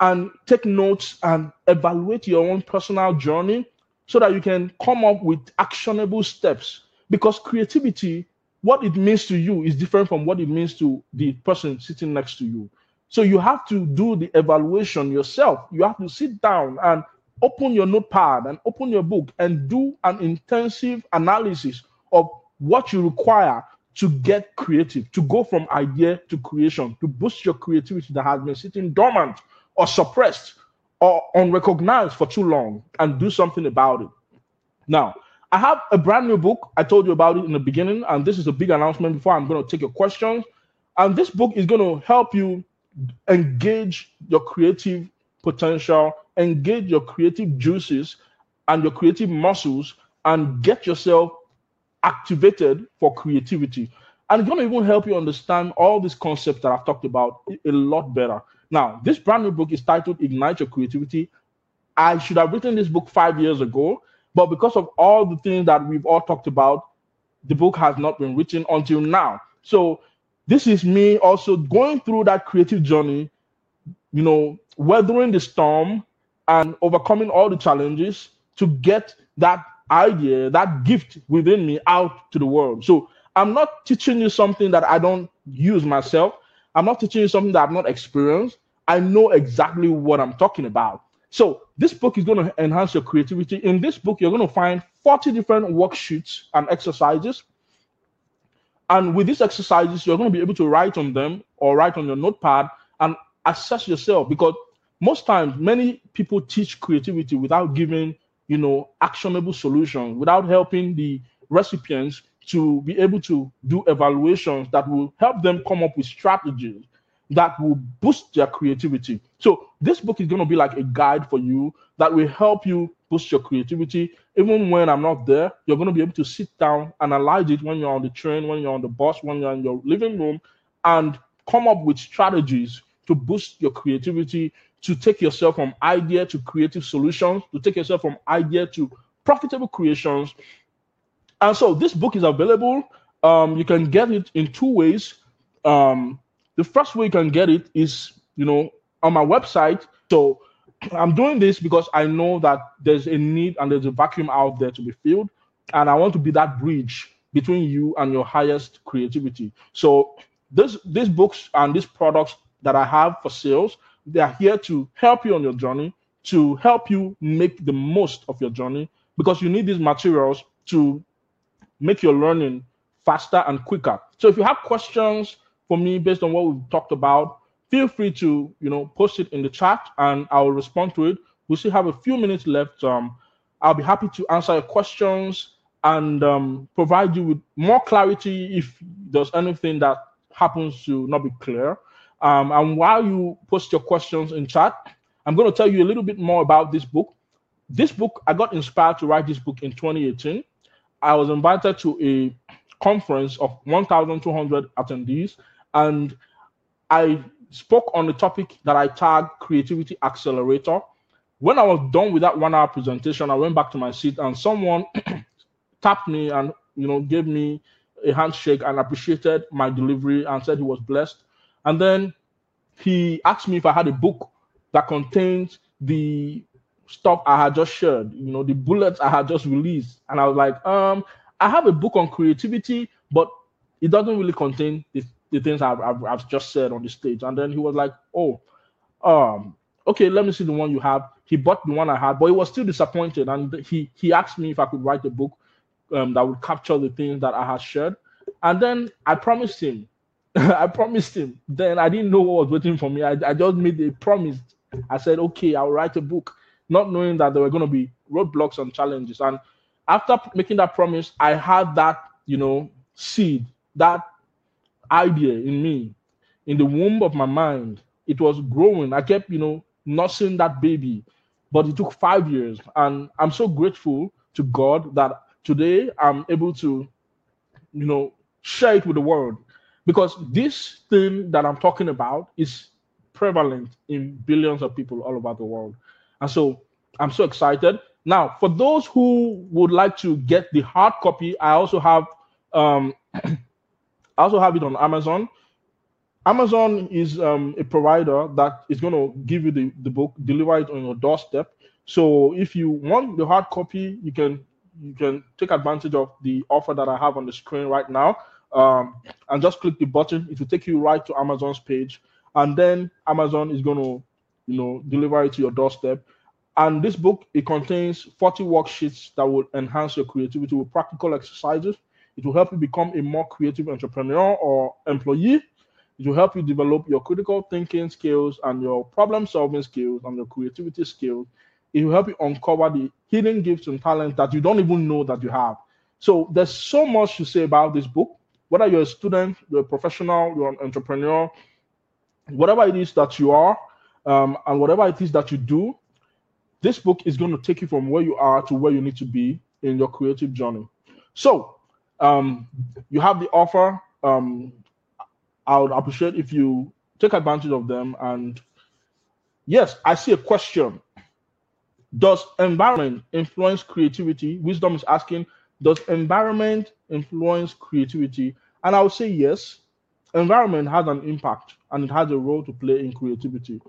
and take notes and evaluate your own personal journey so that you can come up with actionable steps. Because creativity, what it means to you, is different from what it means to the person sitting next to you. So you have to do the evaluation yourself. You have to sit down and open your notepad and open your book and do an intensive analysis of what you require to get creative, to go from idea to creation, to boost your creativity that has been sitting dormant or suppressed or unrecognized for too long and do something about it. Now, I have a brand new book. I told you about it in the beginning, and this is a big announcement before I'm going to take your questions. And this book is going to help you engage your creative potential, engage your creative juices and your creative muscles, and get yourself activated for creativity. And it's going to even help you understand all these concepts that I've talked about a lot better. Now, this brand new book is titled Ignite Your Creativity. I should have written this book five years ago, but because of all the things that we've all talked about, the book has not been written until now. So, this is me also going through that creative journey, you know, weathering the storm and overcoming all the challenges to get that idea, that gift within me out to the world. So I'm not teaching you something that I don't use myself. I'm not teaching you something that I've not experienced. I know exactly what I'm talking about. So this book is going to enhance your creativity. In this book, you're going to find 40 different worksheets and exercises. And with these exercises, you're going to be able to write on them or write on your notepad and assess yourself because most times many people teach creativity without giving you know, actionable solutions without helping the recipients to be able to do evaluations that will help them come up with strategies that will boost their creativity. So this book is going to be like a guide for you that will help you boost your creativity. Even when I'm not there, you're going to be able to sit down, analyze it when you're on the train, when you're on the bus, when you're in your living room, and come up with strategies to boost your creativity, to take yourself from idea to creative solutions, to take yourself from idea to profitable creations. And so this book is available. Um, you can get it in two ways. Um, the first way you can get it is, you know, on my website. So [clears throat] I'm doing this because I know that there's a need and there's a vacuum out there to be filled. And I want to be that bridge between you and your highest creativity. So this these books and these products that I have for sales, they are here to help you on your journey, to help you make the most of your journey, because you need these materials to make your learning faster and quicker. So if you have questions for me based on what we've talked about, feel free to you know post it in the chat and I'll respond to it. We still have a few minutes left. Um, I'll be happy to answer your questions and um, provide you with more clarity if there's anything that happens to not be clear. Um, and while you post your questions in chat, I'm going to tell you a little bit more about this book. This book, I got inspired to write this book in 2018. I was invited to a conference of 1,200 attendees, and I spoke on the topic that I tagged Creativity Accelerator. When I was done with that one hour presentation, I went back to my seat and someone [clears throat] tapped me and you know gave me a handshake and appreciated my delivery and said he was blessed. And then he asked me if I had a book that contained the stuff I had just shared, you know, the bullets I had just released. And I was like, um, I have a book on creativity, but it doesn't really contain the, the things I've, I've, I've just said on the stage. And then he was like, oh, um, okay, let me see the one you have. He bought the one I had, but he was still disappointed. And he he asked me if I could write a book um, that would capture the things that I had shared. And then I promised him, [laughs] I promised him. Then I didn't know what was waiting for me. I, I just made a promise. I said, okay, I'll write a book, not knowing that there were going to be roadblocks and challenges. And after making that promise, I had that, you know, seed, that idea in me, in the womb of my mind. It was growing. I kept, you know, nursing that baby, but it took five years. And I'm so grateful to God that today I'm able to, you know, share it with the world because this thing that I'm talking about is prevalent in billions of people all over the world. And so I'm so excited. Now, for those who would like to get the hard copy, I also have um, [clears throat] I also have it on Amazon. Amazon is um, a provider that is going to give you the, the book, deliver it on your doorstep. So if you want the hard copy, you can you can take advantage of the offer that I have on the screen right now. Um, and just click the button. It will take you right to Amazon's page, and then Amazon is going to, you know, deliver it to your doorstep. And this book it contains 40 worksheets that will enhance your creativity with practical exercises. It will help you become a more creative entrepreneur or employee. It will help you develop your critical thinking skills and your problem solving skills and your creativity skills it will help you uncover the hidden gifts and talents that you don't even know that you have. So there's so much to say about this book. Whether you're a student, you're a professional, you're an entrepreneur, whatever it is that you are, um, and whatever it is that you do, this book is going to take you from where you are to where you need to be in your creative journey. So um, you have the offer. Um, I would appreciate if you take advantage of them. And yes, I see a question does environment influence creativity? Wisdom is asking, does environment influence creativity? And I would say yes. Environment has an impact and it has a role to play in creativity.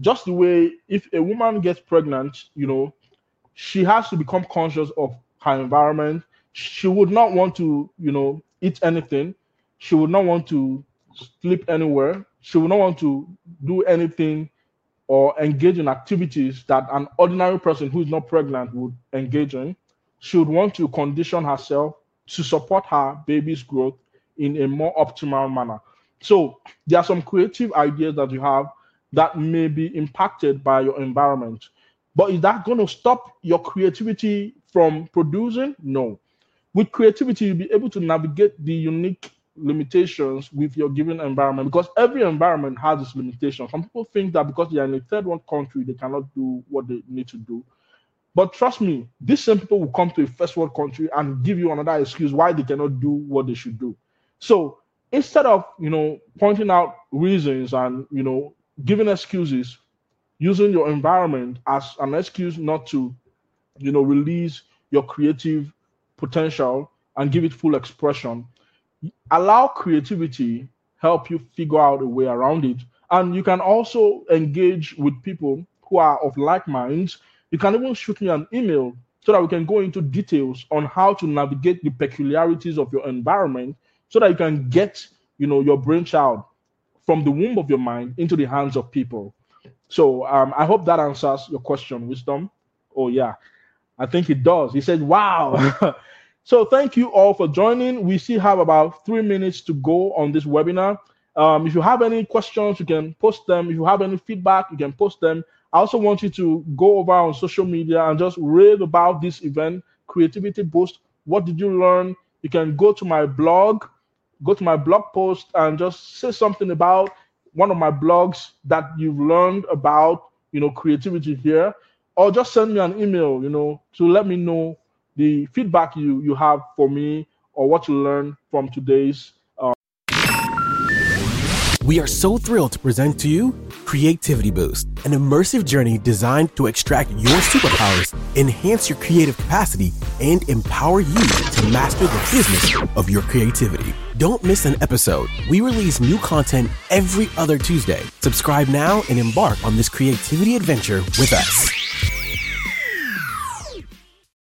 Just the way if a woman gets pregnant, you know, she has to become conscious of her environment. She would not want to, you know, eat anything. She would not want to sleep anywhere. She would not want to do anything or engage in activities that an ordinary person who is not pregnant would engage in, she would want to condition herself to support her baby's growth in a more optimal manner. So there are some creative ideas that you have that may be impacted by your environment. But is that going to stop your creativity from producing? No. With creativity, you'll be able to navigate the unique limitations with your given environment because every environment has its limitations. Some people think that because they are in a third world country, they cannot do what they need to do. But trust me, these same people will come to a first world country and give you another excuse why they cannot do what they should do. So instead of you know pointing out reasons and you know giving excuses, using your environment as an excuse not to, you know, release your creative potential and give it full expression. Allow creativity help you figure out a way around it. And you can also engage with people who are of like minds. You can even shoot me an email so that we can go into details on how to navigate the peculiarities of your environment so that you can get you know your brainchild from the womb of your mind into the hands of people. So um, i hope that answers your question wisdom. Oh yeah. I think it does. He said wow. [laughs] So thank you all for joining. We still have about three minutes to go on this webinar. Um, if you have any questions you can post them. If you have any feedback you can post them. I also want you to go over on social media and just rave about this event, Creativity Boost. What did you learn? You can go to my blog, go to my blog post, and just say something about one of my blogs that you've learned about, you know, creativity here, or just send me an email, you know, to let me know the feedback you you have for me or what you learned from today's uh we are so thrilled to present to you Creativity Boost, an immersive journey designed to extract your superpowers, enhance your creative capacity, and empower you to master the business of your creativity. Don't miss an episode. We release new content every other Tuesday. Subscribe now and embark on this creativity adventure with us.